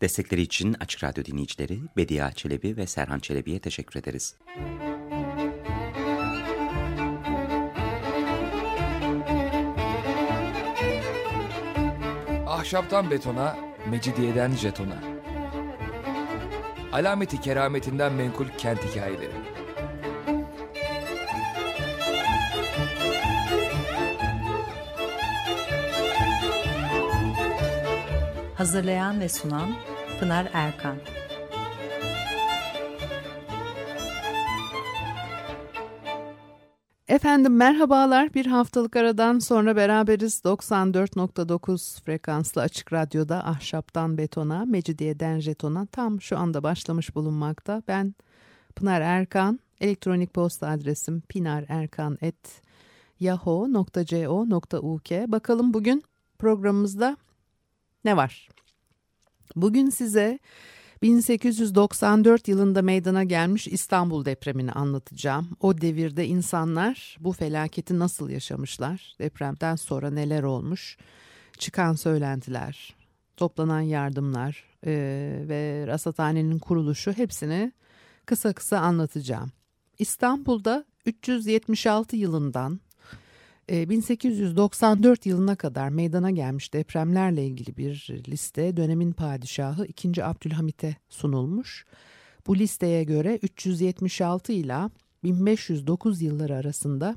Destekleri için Açık Radyo dinleyicileri Bediye Çelebi ve Serhan Çelebi'ye teşekkür ederiz. Ahşaptan betona, mecidiyeden jetona. Alameti kerametinden menkul kent hikayeleri. Hazırlayan ve sunan Pınar Erkan. Efendim merhabalar. Bir haftalık aradan sonra beraberiz. 94.9 frekanslı açık radyoda ahşaptan betona, mecidiyeden jetona tam şu anda başlamış bulunmakta. Ben Pınar Erkan. Elektronik posta adresim pinarerkan.yahoo.co.uk Bakalım bugün programımızda ne var? Bugün size 1894 yılında meydana gelmiş İstanbul depremini anlatacağım. O devirde insanlar bu felaketi nasıl yaşamışlar? Depremden sonra neler olmuş? Çıkan söylentiler, toplanan yardımlar e, ve rasathanenin kuruluşu hepsini kısa kısa anlatacağım. İstanbul'da 376 yılından 1894 ee, yılına kadar meydana gelmiş depremlerle ilgili bir liste dönemin padişahı 2. Abdülhamit'e sunulmuş. Bu listeye göre 376 ile 1509 yılları arasında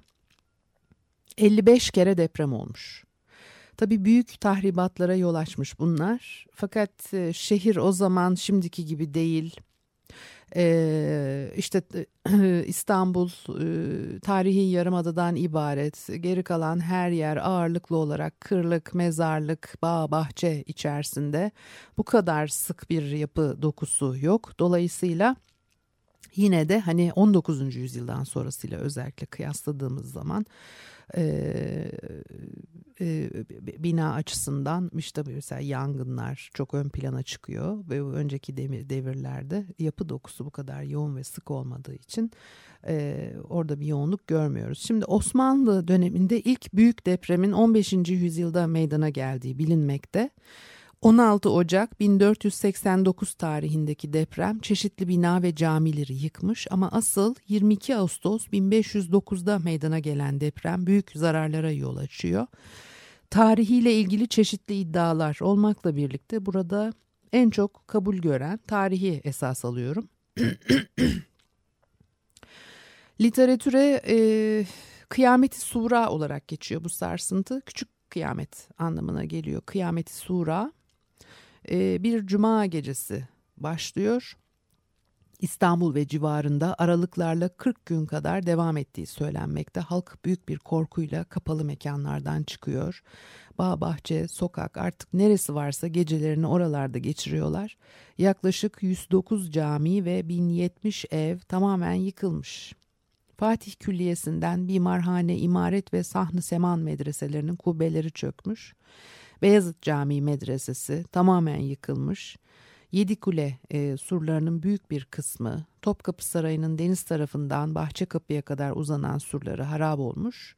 55 kere deprem olmuş. Tabii büyük tahribatlara yol açmış bunlar. Fakat e, şehir o zaman şimdiki gibi değil. Ee, işte İstanbul e, tarihi yarımadadan ibaret. Geri kalan her yer ağırlıklı olarak kırlık, mezarlık, bağ, bahçe içerisinde. Bu kadar sık bir yapı dokusu yok. Dolayısıyla yine de hani 19. yüzyıldan sonrasıyla özellikle kıyasladığımız zaman e, bina açısından işte mesela yangınlar çok ön plana çıkıyor ve önceki demir, devirlerde yapı dokusu bu kadar yoğun ve sık olmadığı için e, orada bir yoğunluk görmüyoruz. Şimdi Osmanlı döneminde ilk büyük depremin 15. yüzyılda meydana geldiği bilinmekte. 16 Ocak 1489 tarihindeki deprem çeşitli bina ve camileri yıkmış ama asıl 22 Ağustos 1509'da meydana gelen deprem büyük zararlara yol açıyor. Tarihiyle ilgili çeşitli iddialar olmakla birlikte burada en çok kabul gören tarihi esas alıyorum. Literatüre e, kıyameti sura olarak geçiyor bu sarsıntı. Küçük kıyamet anlamına geliyor. Kıyameti sura e, bir cuma gecesi başlıyor. İstanbul ve civarında aralıklarla 40 gün kadar devam ettiği söylenmekte. Halk büyük bir korkuyla kapalı mekanlardan çıkıyor. Bağ, bahçe, sokak artık neresi varsa gecelerini oralarda geçiriyorlar. Yaklaşık 109 cami ve 1070 ev tamamen yıkılmış. Fatih Külliyesi'nden Mimarhane, İmaret ve Sahn-ı Seman medreselerinin kubbeleri çökmüş. Beyazıt Camii Medresesi tamamen yıkılmış. Yedikule e, surlarının büyük bir kısmı Topkapı Sarayı'nın deniz tarafından Bahçekapı'ya kadar uzanan surları harap olmuş.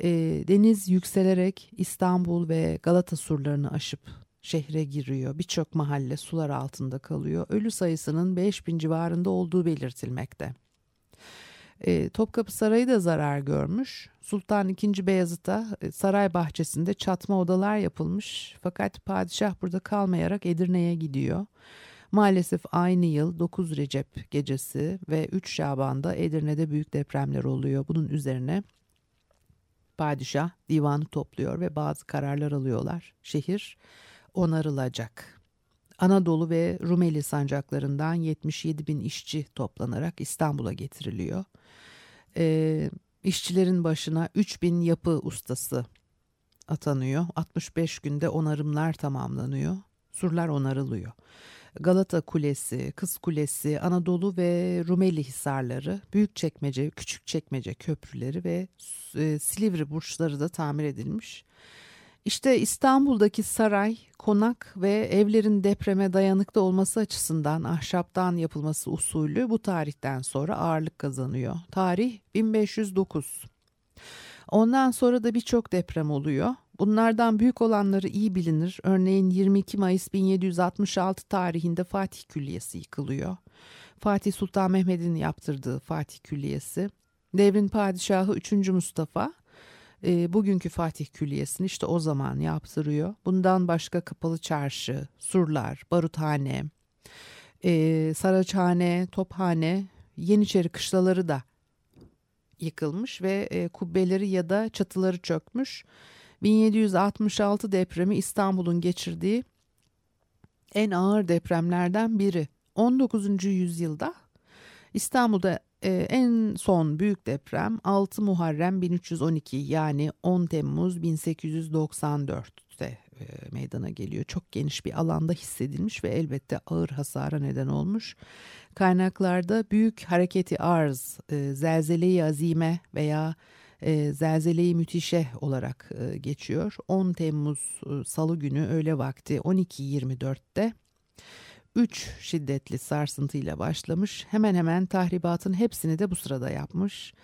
E, deniz yükselerek İstanbul ve Galata surlarını aşıp şehre giriyor. Birçok mahalle sular altında kalıyor. Ölü sayısının 5000 civarında olduğu belirtilmekte. E, Topkapı Sarayı da zarar görmüş. Sultan II. Beyazıt'a e, saray bahçesinde çatma odalar yapılmış. Fakat padişah burada kalmayarak Edirne'ye gidiyor. Maalesef aynı yıl 9 Recep gecesi ve 3 Şaban'da Edirne'de büyük depremler oluyor. Bunun üzerine padişah divanı topluyor ve bazı kararlar alıyorlar. Şehir onarılacak. Anadolu ve Rumeli sancaklarından 77 bin işçi toplanarak İstanbul'a getiriliyor e, işçilerin başına 3000 yapı ustası atanıyor. 65 günde onarımlar tamamlanıyor. Surlar onarılıyor. Galata Kulesi, Kız Kulesi, Anadolu ve Rumeli Hisarları, Büyükçekmece, Küçükçekmece köprüleri ve e, Silivri burçları da tamir edilmiş. İşte İstanbul'daki saray, konak ve evlerin depreme dayanıklı olması açısından ahşaptan yapılması usulü bu tarihten sonra ağırlık kazanıyor. Tarih 1509. Ondan sonra da birçok deprem oluyor. Bunlardan büyük olanları iyi bilinir. Örneğin 22 Mayıs 1766 tarihinde Fatih Külliyesi yıkılıyor. Fatih Sultan Mehmet'in yaptırdığı Fatih Külliyesi. Devrin padişahı 3. Mustafa e, bugünkü Fatih Külliyesi'ni işte o zaman yaptırıyor. Bundan başka Kapalı Çarşı, Surlar, Baruthane, e, Saraçhane, Tophane, Yeniçeri kışlaları da yıkılmış ve e, kubbeleri ya da çatıları çökmüş. 1766 depremi İstanbul'un geçirdiği en ağır depremlerden biri. 19. yüzyılda İstanbul'da e, en son büyük deprem 6 Muharrem 1312 yani 10 Temmuz 1894'te e, meydana geliyor. Çok geniş bir alanda hissedilmiş ve elbette ağır hasara neden olmuş. Kaynaklarda büyük hareketi arz, e, zelzeleyi azime veya e, zelzeleyi müthişe olarak e, geçiyor. 10 Temmuz e, Salı günü öğle vakti 12.24'te 3 şiddetli sarsıntıyla başlamış. Hemen hemen tahribatın hepsini de bu sırada yapmış.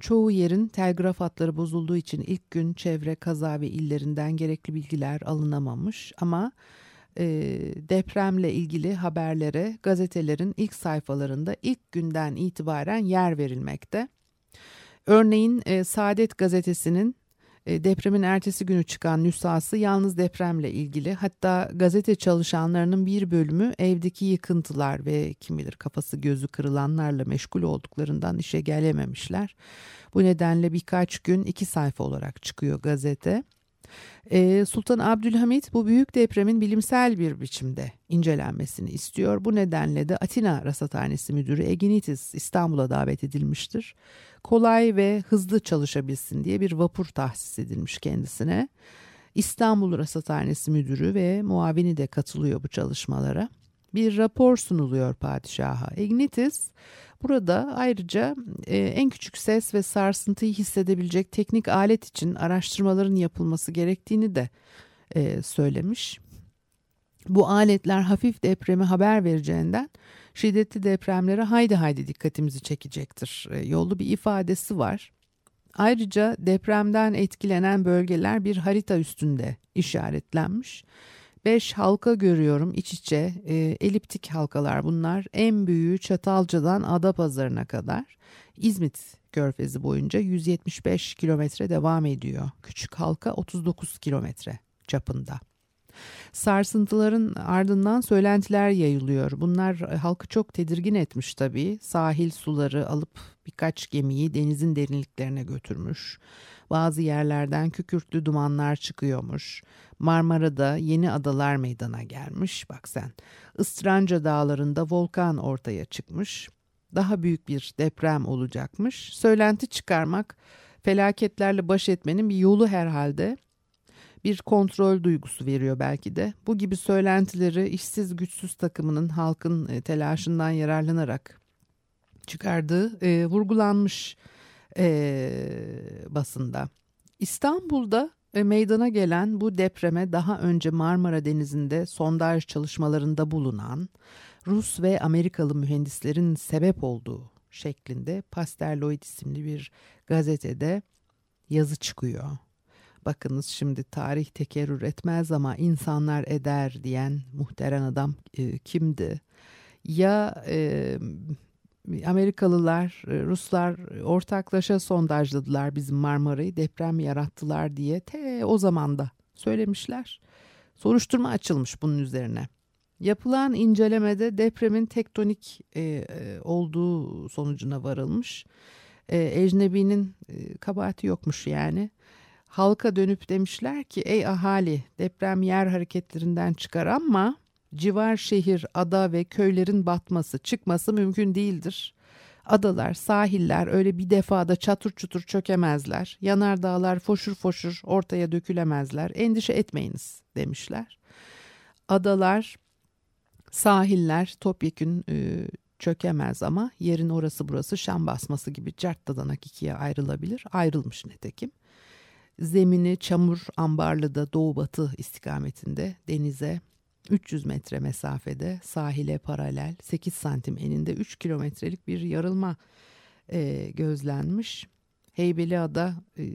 Çoğu yerin telgraf hatları bozulduğu için ilk gün çevre, kaza ve illerinden gerekli bilgiler alınamamış ama e, depremle ilgili haberlere gazetelerin ilk sayfalarında ilk günden itibaren yer verilmekte. Örneğin e, Saadet gazetesinin depremin ertesi günü çıkan nüshası yalnız depremle ilgili. Hatta gazete çalışanlarının bir bölümü evdeki yıkıntılar ve kim bilir kafası gözü kırılanlarla meşgul olduklarından işe gelememişler. Bu nedenle birkaç gün iki sayfa olarak çıkıyor gazete. Ee, Sultan Abdülhamit bu büyük depremin bilimsel bir biçimde incelenmesini istiyor. Bu nedenle de Atina Rasathanesi Müdürü Eginitis İstanbul'a davet edilmiştir. Kolay ve hızlı çalışabilsin diye bir vapur tahsis edilmiş kendisine. İstanbul Rasathanesi Müdürü ve muavini de katılıyor bu çalışmalara. Bir rapor sunuluyor padişaha. Egnitis Burada ayrıca e, en küçük ses ve sarsıntıyı hissedebilecek teknik alet için araştırmaların yapılması gerektiğini de e, söylemiş. Bu aletler hafif depremi haber vereceğinden şiddetli depremlere haydi haydi dikkatimizi çekecektir. E, yollu bir ifadesi var. Ayrıca depremden etkilenen bölgeler bir harita üstünde işaretlenmiş. Beş halka görüyorum iç içe e, eliptik halkalar bunlar. En büyüğü Çatalca'dan Adapazarı'na kadar. İzmit Körfezi boyunca 175 kilometre devam ediyor. Küçük halka 39 kilometre çapında. Sarsıntıların ardından söylentiler yayılıyor. Bunlar e, halkı çok tedirgin etmiş tabii. Sahil suları alıp birkaç gemiyi denizin derinliklerine götürmüş. Bazı yerlerden kükürtlü dumanlar çıkıyormuş. Marmara'da yeni adalar meydana gelmiş. Bak sen. Istranca dağlarında volkan ortaya çıkmış. Daha büyük bir deprem olacakmış. Söylenti çıkarmak felaketlerle baş etmenin bir yolu herhalde. Bir kontrol duygusu veriyor belki de. Bu gibi söylentileri işsiz güçsüz takımının halkın e, telaşından yararlanarak çıkardığı e, vurgulanmış e, basında. İstanbul'da e, meydana gelen bu depreme daha önce Marmara Denizi'nde sondaj çalışmalarında bulunan Rus ve Amerikalı mühendislerin sebep olduğu şeklinde Pasterloid isimli bir gazetede yazı çıkıyor. Bakınız şimdi tarih tekerrür etmez ama insanlar eder diyen muhterem adam e, kimdi? Ya e, Amerikalılar, e, Ruslar ortaklaşa sondajladılar bizim Marmara'yı deprem yarattılar diye te o zaman da söylemişler. Soruşturma açılmış bunun üzerine. Yapılan incelemede depremin tektonik e, e, olduğu sonucuna varılmış. E, ecnebinin e, kabahati yokmuş yani. Halka dönüp demişler ki ey ahali deprem yer hareketlerinden çıkar ama civar şehir, ada ve köylerin batması, çıkması mümkün değildir. Adalar, sahiller öyle bir defada çatır çutur çökemezler. Yanardağlar foşur foşur ortaya dökülemezler. Endişe etmeyiniz demişler. Adalar, sahiller topyekün e, çökemez ama yerin orası burası Şam basması gibi carttadanak ikiye ayrılabilir. Ayrılmış netekim. Zemini çamur ambarlıda doğu batı istikametinde denize 300 metre mesafede sahile paralel 8 santim eninde 3 kilometrelik bir yarılma e, gözlenmiş. Heybeliada e, e,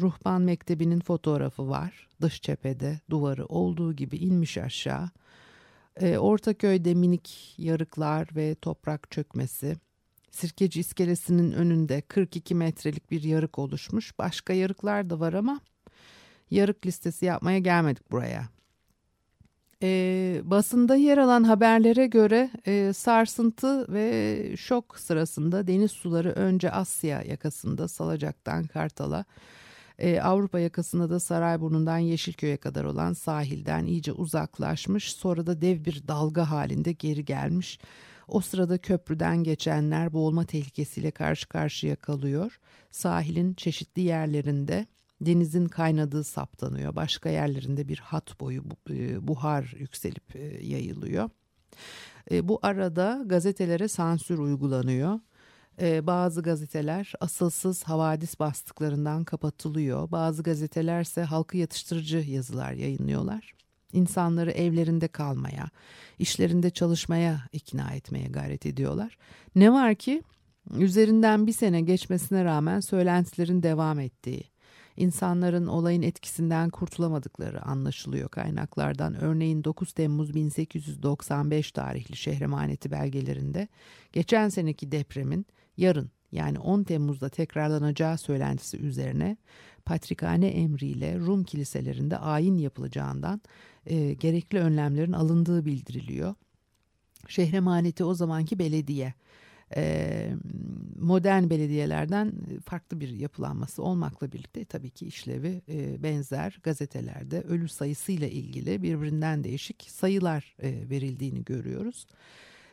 Ruhban Mektebi'nin fotoğrafı var. Dış cephede duvarı olduğu gibi inmiş aşağı. E, Ortaköy'de minik yarıklar ve toprak çökmesi. Sirkeci iskelesinin önünde 42 metrelik bir yarık oluşmuş. Başka yarıklar da var ama yarık listesi yapmaya gelmedik buraya. E, basında yer alan haberlere göre e, sarsıntı ve şok sırasında deniz suları önce Asya yakasında Salacak'tan Kartal'a, e, Avrupa yakasında da Sarayburnu'ndan Yeşilköy'e kadar olan sahilden iyice uzaklaşmış. Sonra da dev bir dalga halinde geri gelmiş. O sırada köprüden geçenler boğulma tehlikesiyle karşı karşıya kalıyor. Sahilin çeşitli yerlerinde denizin kaynadığı saptanıyor. Başka yerlerinde bir hat boyu e, buhar yükselip e, yayılıyor. E, bu arada gazetelere sansür uygulanıyor. Bazı gazeteler asılsız havadis bastıklarından kapatılıyor. Bazı gazeteler ise halkı yatıştırıcı yazılar yayınlıyorlar. İnsanları evlerinde kalmaya, işlerinde çalışmaya ikna etmeye gayret ediyorlar. Ne var ki üzerinden bir sene geçmesine rağmen söylentilerin devam ettiği, insanların olayın etkisinden kurtulamadıkları anlaşılıyor kaynaklardan. Örneğin 9 Temmuz 1895 tarihli şehremaneti belgelerinde geçen seneki depremin yarın yani 10 Temmuz'da tekrarlanacağı söylentisi üzerine patrikhane emriyle Rum kiliselerinde ayin yapılacağından e, gerekli önlemlerin alındığı bildiriliyor. Şehremaneti o zamanki belediye e, modern belediyelerden farklı bir yapılanması olmakla birlikte tabii ki işlevi e, benzer gazetelerde ölü sayısıyla ilgili birbirinden değişik sayılar e, verildiğini görüyoruz.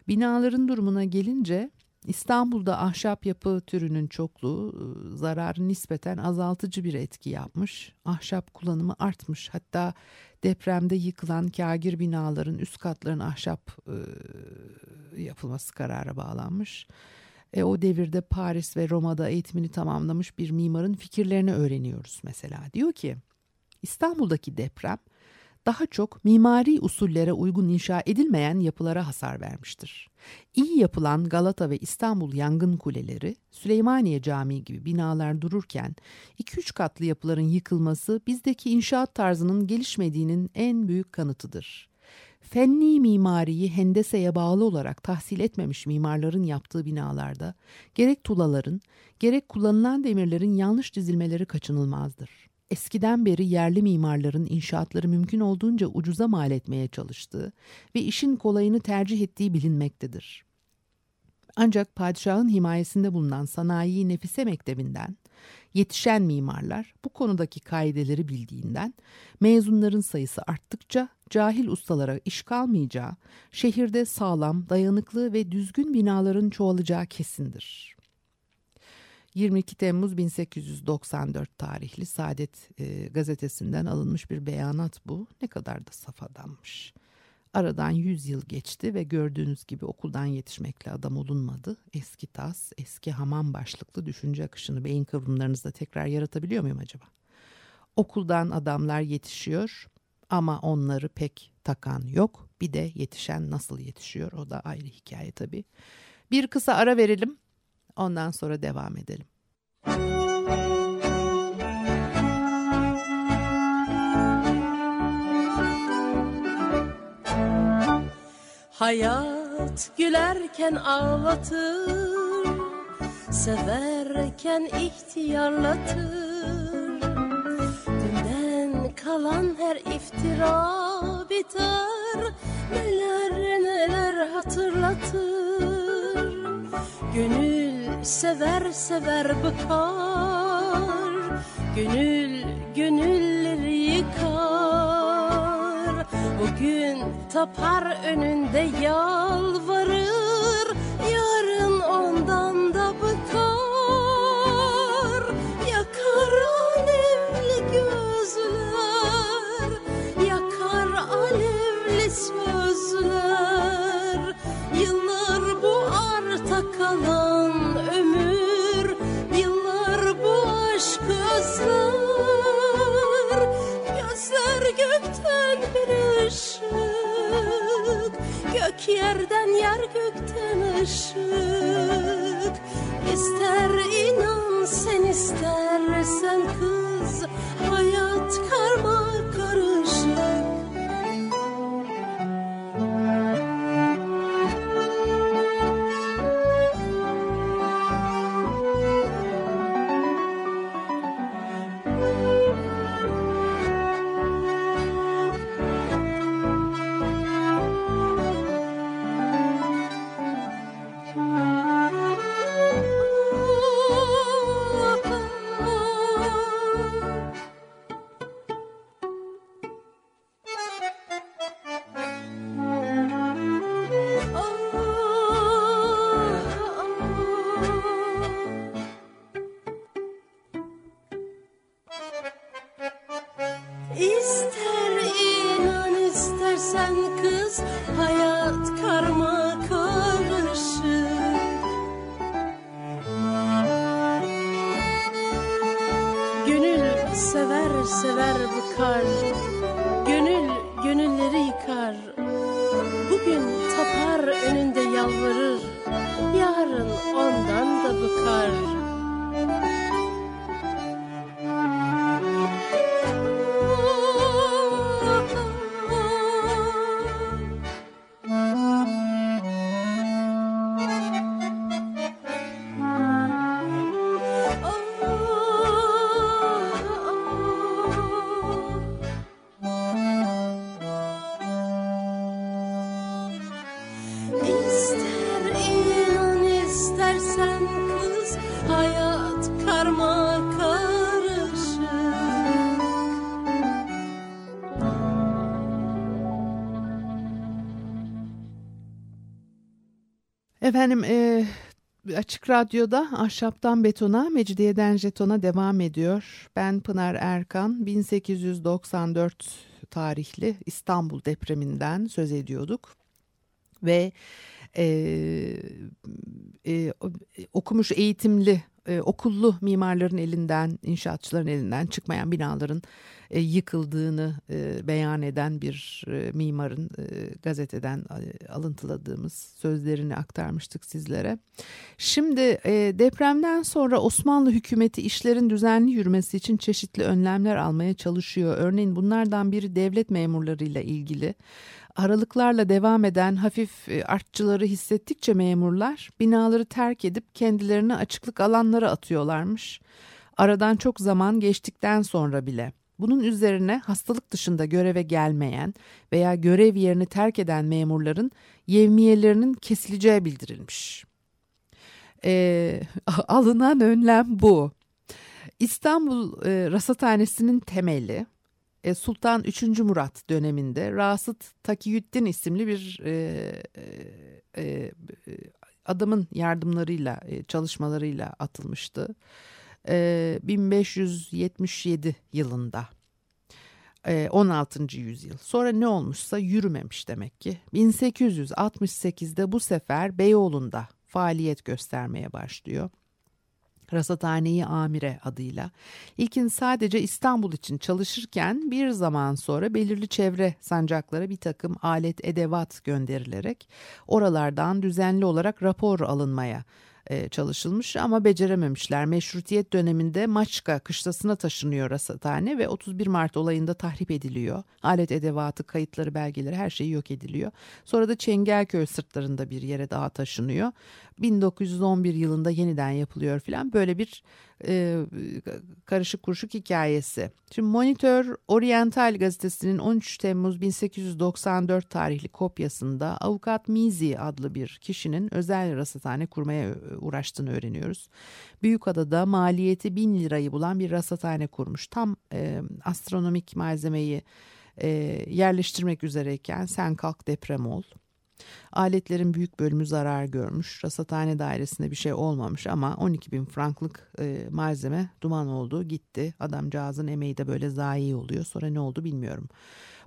Binaların durumuna gelince İstanbul'da ahşap yapı türünün çokluğu ıı, zararı nispeten azaltıcı bir etki yapmış. Ahşap kullanımı artmış. Hatta depremde yıkılan kagir binaların üst katların ahşap e, yapılması karara bağlanmış. E, o devirde Paris ve Roma'da eğitimini tamamlamış bir mimarın fikirlerini öğreniyoruz mesela. Diyor ki İstanbul'daki deprem daha çok mimari usullere uygun inşa edilmeyen yapılara hasar vermiştir. İyi yapılan Galata ve İstanbul yangın kuleleri, Süleymaniye Camii gibi binalar dururken 2-3 katlı yapıların yıkılması bizdeki inşaat tarzının gelişmediğinin en büyük kanıtıdır. Fenni mimariyi hendeseye bağlı olarak tahsil etmemiş mimarların yaptığı binalarda gerek tulaların gerek kullanılan demirlerin yanlış dizilmeleri kaçınılmazdır eskiden beri yerli mimarların inşaatları mümkün olduğunca ucuza mal etmeye çalıştığı ve işin kolayını tercih ettiği bilinmektedir. Ancak padişahın himayesinde bulunan Sanayi Nefise Mektebi'nden yetişen mimarlar bu konudaki kaideleri bildiğinden mezunların sayısı arttıkça cahil ustalara iş kalmayacağı, şehirde sağlam, dayanıklı ve düzgün binaların çoğalacağı kesindir. 22 Temmuz 1894 tarihli Saadet e, gazetesinden alınmış bir beyanat bu. Ne kadar da saf adammış. Aradan 100 yıl geçti ve gördüğünüz gibi okuldan yetişmekle adam olunmadı. Eski tas, eski hamam başlıklı düşünce akışını beyin kıvrımlarınızda tekrar yaratabiliyor muyum acaba? Okuldan adamlar yetişiyor ama onları pek takan yok. Bir de yetişen nasıl yetişiyor o da ayrı hikaye tabii. Bir kısa ara verelim. Ondan sonra devam edelim. Hayat gülerken ağlatır Severken ihtiyarlatır Dünden kalan her iftira biter Neler neler hatırlatır Gönül sever sever bıkar Gönül gönülleri yıkar. Bugün tapar önünde yalvarır. Yarın Yerden yer gökten ışık. İster inan sen istersen kız. Hayat karma sever sever bıkar Gönül gönülleri yıkar. Bugün tapar önünde Efendim e, Açık Radyo'da Ahşaptan Betona, Mecidiyeden Jeton'a devam ediyor. Ben Pınar Erkan, 1894 tarihli İstanbul depreminden söz ediyorduk. Ve e, e, okumuş eğitimli e, okullu mimarların elinden, inşaatçıların elinden çıkmayan binaların e, yıkıldığını e, beyan eden bir e, mimarın e, gazeteden e, alıntıladığımız sözlerini aktarmıştık sizlere. Şimdi e, depremden sonra Osmanlı hükümeti işlerin düzenli yürümesi için çeşitli önlemler almaya çalışıyor. Örneğin bunlardan biri devlet memurlarıyla ilgili aralıklarla devam eden hafif e, artçıları hissettikçe memurlar binaları terk edip kendilerini açıklık alanlara atıyorlarmış. Aradan çok zaman geçtikten sonra bile. Bunun üzerine hastalık dışında göreve gelmeyen veya görev yerini terk eden memurların yevmiyelerinin kesileceği bildirilmiş. E, alınan önlem bu. İstanbul e, Rasathanesi'nin temeli e, Sultan 3. Murat döneminde Rasıt Takiyüddin isimli bir e, e, e, adamın yardımlarıyla e, çalışmalarıyla atılmıştı. E, 1577 yılında. 16. yüzyıl. Sonra ne olmuşsa yürümemiş demek ki. 1868'de bu sefer Beyoğlu'nda faaliyet göstermeye başlıyor. Rasathaneyi Amire adıyla. İlkin sadece İstanbul için çalışırken bir zaman sonra belirli çevre sancaklara bir takım alet edevat gönderilerek oralardan düzenli olarak rapor alınmaya e, çalışılmış ama becerememişler. Meşrutiyet döneminde Maçka kışlasına taşınıyor rasathane ve 31 Mart olayında tahrip ediliyor. Alet edevatı, kayıtları, belgeleri her şeyi yok ediliyor. Sonra da Çengelköy sırtlarında bir yere daha taşınıyor. 1911 yılında yeniden yapılıyor filan böyle bir e, karışık kuruşuk hikayesi. Şimdi Monitör Oriental gazetesinin 13 Temmuz 1894 tarihli kopyasında Avukat Mizi adlı bir kişinin özel rasathane kurmaya uğraştığını öğreniyoruz. Büyükada'da maliyeti 1000 lirayı bulan bir rasathane kurmuş. Tam e, astronomik malzemeyi e, yerleştirmek üzereyken sen kalk deprem ol. Aletlerin büyük bölümü zarar görmüş. Rasathane dairesinde bir şey olmamış ama 12 bin franklık e, malzeme duman oldu gitti. Adamcağızın emeği de böyle zayi oluyor. Sonra ne oldu bilmiyorum.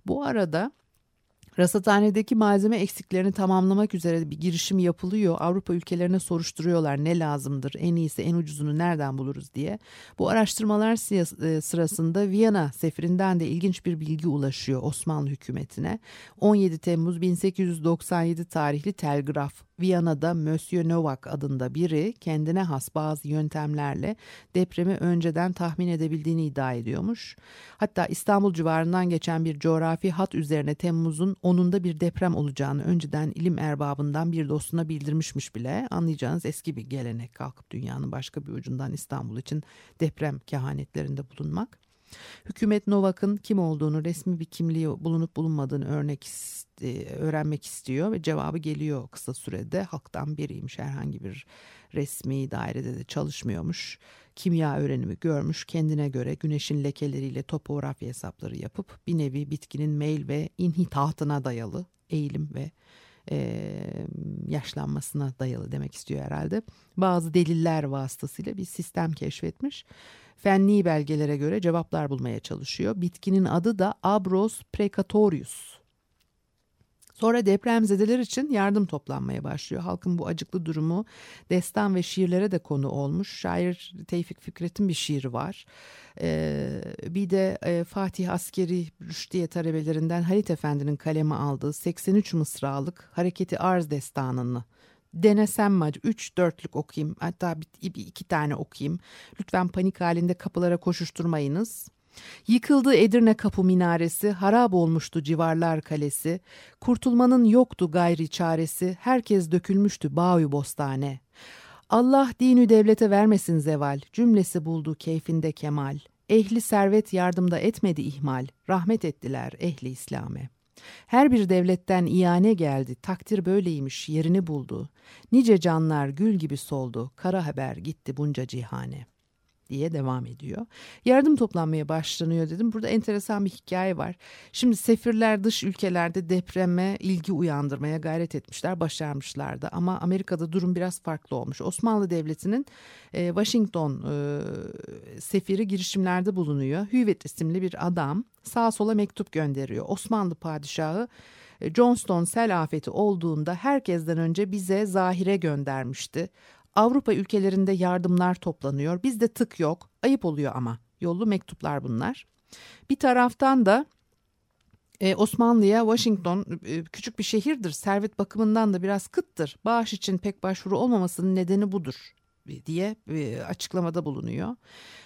Bu arada Rasathanedeki malzeme eksiklerini tamamlamak üzere bir girişim yapılıyor. Avrupa ülkelerine soruşturuyorlar ne lazımdır, en iyisi, en ucuzunu nereden buluruz diye. Bu araştırmalar e, sırasında Viyana seferinden de ilginç bir bilgi ulaşıyor Osmanlı hükümetine. 17 Temmuz 1897 tarihli telgraf Viyana'da Monsieur Novak adında biri kendine has bazı yöntemlerle depremi önceden tahmin edebildiğini iddia ediyormuş. Hatta İstanbul civarından geçen bir coğrafi hat üzerine Temmuz'un 10'unda bir deprem olacağını önceden ilim erbabından bir dostuna bildirmişmiş bile. Anlayacağınız eski bir gelenek kalkıp dünyanın başka bir ucundan İstanbul için deprem kehanetlerinde bulunmak. Hükümet Novak'ın kim olduğunu, resmi bir kimliği bulunup bulunmadığını örnek öğrenmek istiyor ve cevabı geliyor kısa sürede. Halktan biriymiş herhangi bir resmi dairede de çalışmıyormuş. Kimya öğrenimi görmüş kendine göre güneşin lekeleriyle topografya hesapları yapıp bir nevi bitkinin meyil ve inhitatına dayalı eğilim ve yaşlanmasına dayalı demek istiyor herhalde. Bazı deliller vasıtasıyla bir sistem keşfetmiş fenli belgelere göre cevaplar bulmaya çalışıyor. Bitkinin adı da Abros precatorius. Sonra depremzedeler için yardım toplanmaya başlıyor. Halkın bu acıklı durumu destan ve şiirlere de konu olmuş. Şair Tevfik Fikret'in bir şiiri var. Ee, bir de e, Fatih Askeri Rüşdiye talebelerinden Halit Efendi'nin kaleme aldığı 83 mısralık Hareketi Arz destanını denesem mi? Üç dörtlük okuyayım hatta bir, bir iki tane okuyayım. Lütfen panik halinde kapılara koşuşturmayınız. Yıkıldı Edirne kapı minaresi, harap olmuştu civarlar kalesi. Kurtulmanın yoktu gayri çaresi, herkes dökülmüştü bağ bostane. Allah dinü devlete vermesin zeval, cümlesi buldu keyfinde kemal. Ehli servet yardımda etmedi ihmal, rahmet ettiler ehli İslam'e. Her bir devletten iyane geldi, takdir böyleymiş, yerini buldu. Nice canlar gül gibi soldu, kara haber gitti bunca cihane.'' Diye devam ediyor. Yardım toplanmaya başlanıyor dedim. Burada enteresan bir hikaye var. Şimdi sefirler dış ülkelerde depreme ilgi uyandırmaya gayret etmişler, başarmışlardı. Ama Amerika'da durum biraz farklı olmuş. Osmanlı Devleti'nin e, Washington e, sefiri girişimlerde bulunuyor. Hüvet isimli bir adam sağa sola mektup gönderiyor. Osmanlı padişahı e, Johnston sel afeti olduğunda herkesten önce bize zahire göndermişti. Avrupa ülkelerinde yardımlar toplanıyor. Bizde tık yok. Ayıp oluyor ama. Yollu mektuplar bunlar. Bir taraftan da e, Osmanlı'ya Washington e, küçük bir şehirdir. Servet bakımından da biraz kıttır. Bağış için pek başvuru olmamasının nedeni budur diye e, açıklamada bulunuyor.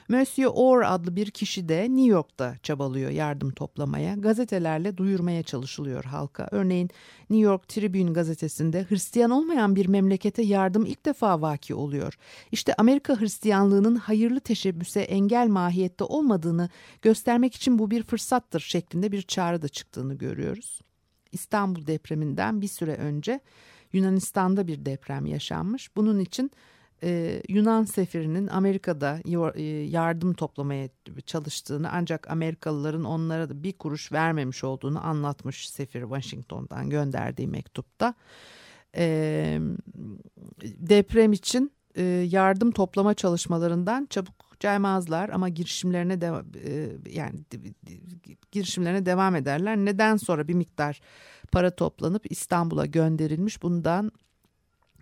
Monsieur Orr adlı bir kişi de New York'ta çabalıyor yardım toplamaya. Gazetelerle duyurmaya çalışılıyor halka. Örneğin New York Tribune gazetesinde Hristiyan olmayan bir memlekete yardım ilk defa vaki oluyor. İşte Amerika Hristiyanlığının hayırlı teşebbüse engel mahiyette olmadığını göstermek için bu bir fırsattır şeklinde bir çağrı da çıktığını görüyoruz. İstanbul depreminden bir süre önce Yunanistan'da bir deprem yaşanmış. Bunun için e, Yunan sefirinin Amerika'da e, yardım toplamaya çalıştığını ancak Amerikalıların onlara da bir kuruş vermemiş olduğunu anlatmış sefir Washington'dan gönderdiği mektupta. E, deprem için yardım toplama çalışmalarından çabuk caymazlar ama girişimlerine de yani girişimlerine devam ederler. Neden sonra bir miktar para toplanıp İstanbul'a gönderilmiş bundan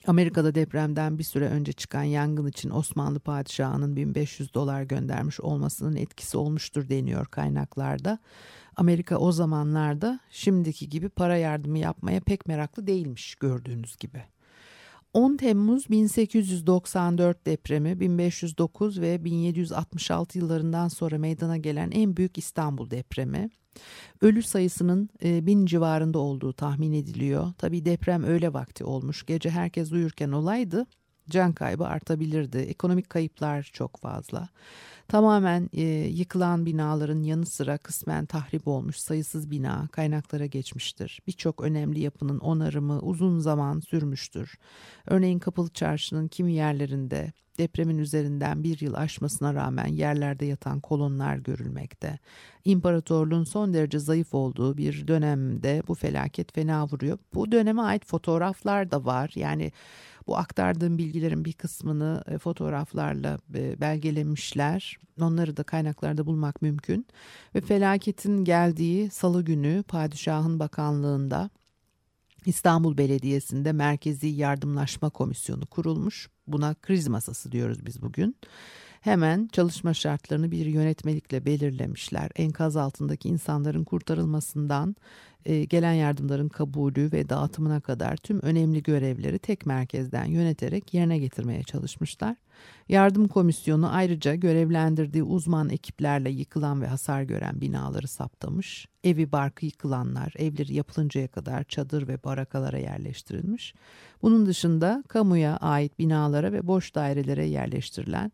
Amerika'da depremden bir süre önce çıkan yangın için Osmanlı padişahının 1500 dolar göndermiş olmasının etkisi olmuştur deniyor kaynaklarda. Amerika o zamanlarda şimdiki gibi para yardımı yapmaya pek meraklı değilmiş gördüğünüz gibi. 10 Temmuz 1894 depremi 1509 ve 1766 yıllarından sonra meydana gelen en büyük İstanbul depremi. Ölü sayısının e, bin civarında olduğu tahmin ediliyor. Tabi deprem öğle vakti olmuş. Gece herkes uyurken olaydı can kaybı artabilirdi. Ekonomik kayıplar çok fazla. Tamamen e, yıkılan binaların yanı sıra kısmen tahrip olmuş sayısız bina kaynaklara geçmiştir. Birçok önemli yapının onarımı uzun zaman sürmüştür. Örneğin Kapalı Çarşı'nın kimi yerlerinde depremin üzerinden bir yıl aşmasına rağmen yerlerde yatan kolonlar görülmekte. İmparatorluğun son derece zayıf olduğu bir dönemde bu felaket fena vuruyor. Bu döneme ait fotoğraflar da var. Yani bu aktardığım bilgilerin bir kısmını e, fotoğraflarla e, belgelemişler. Onları da kaynaklarda bulmak mümkün. Ve felaketin geldiği salı günü padişahın bakanlığında İstanbul Belediyesi'nde Merkezi Yardımlaşma Komisyonu kurulmuş. Buna kriz masası diyoruz biz bugün. Hemen çalışma şartlarını bir yönetmelikle belirlemişler. Enkaz altındaki insanların kurtarılmasından e, gelen yardımların kabulü ve dağıtımına kadar tüm önemli görevleri tek merkezden yöneterek yerine getirmeye çalışmışlar. Yardım komisyonu ayrıca görevlendirdiği uzman ekiplerle yıkılan ve hasar gören binaları saptamış. Evi barkı yıkılanlar evleri yapılıncaya kadar çadır ve barakalara yerleştirilmiş. Bunun dışında kamuya ait binalara ve boş dairelere yerleştirilen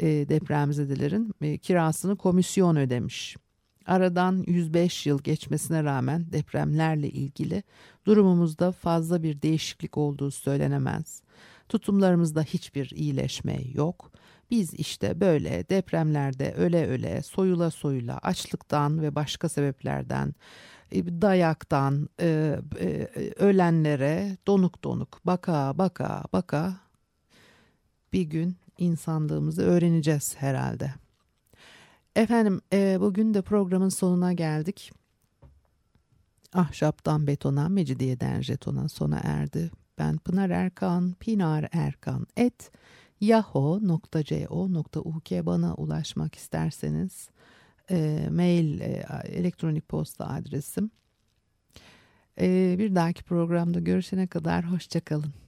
depremzedelerin e, kirasını komisyon ödemiş. Aradan 105 yıl geçmesine rağmen depremlerle ilgili durumumuzda fazla bir değişiklik olduğu söylenemez. Tutumlarımızda hiçbir iyileşme yok. Biz işte böyle depremlerde öle öle, soyula soyula, açlıktan ve başka sebeplerden, e, dayaktan e, e, ölenlere donuk donuk baka baka baka bir gün insanlığımızı öğreneceğiz herhalde. Efendim e, bugün de programın sonuna geldik. Ahşaptan betona, mecidiyeden jetona sona erdi. Ben Pınar Erkan, Pinar Erkan et yahoo.co.uk bana ulaşmak isterseniz e, mail, e, elektronik posta adresim. E, bir dahaki programda görüşene kadar hoşçakalın.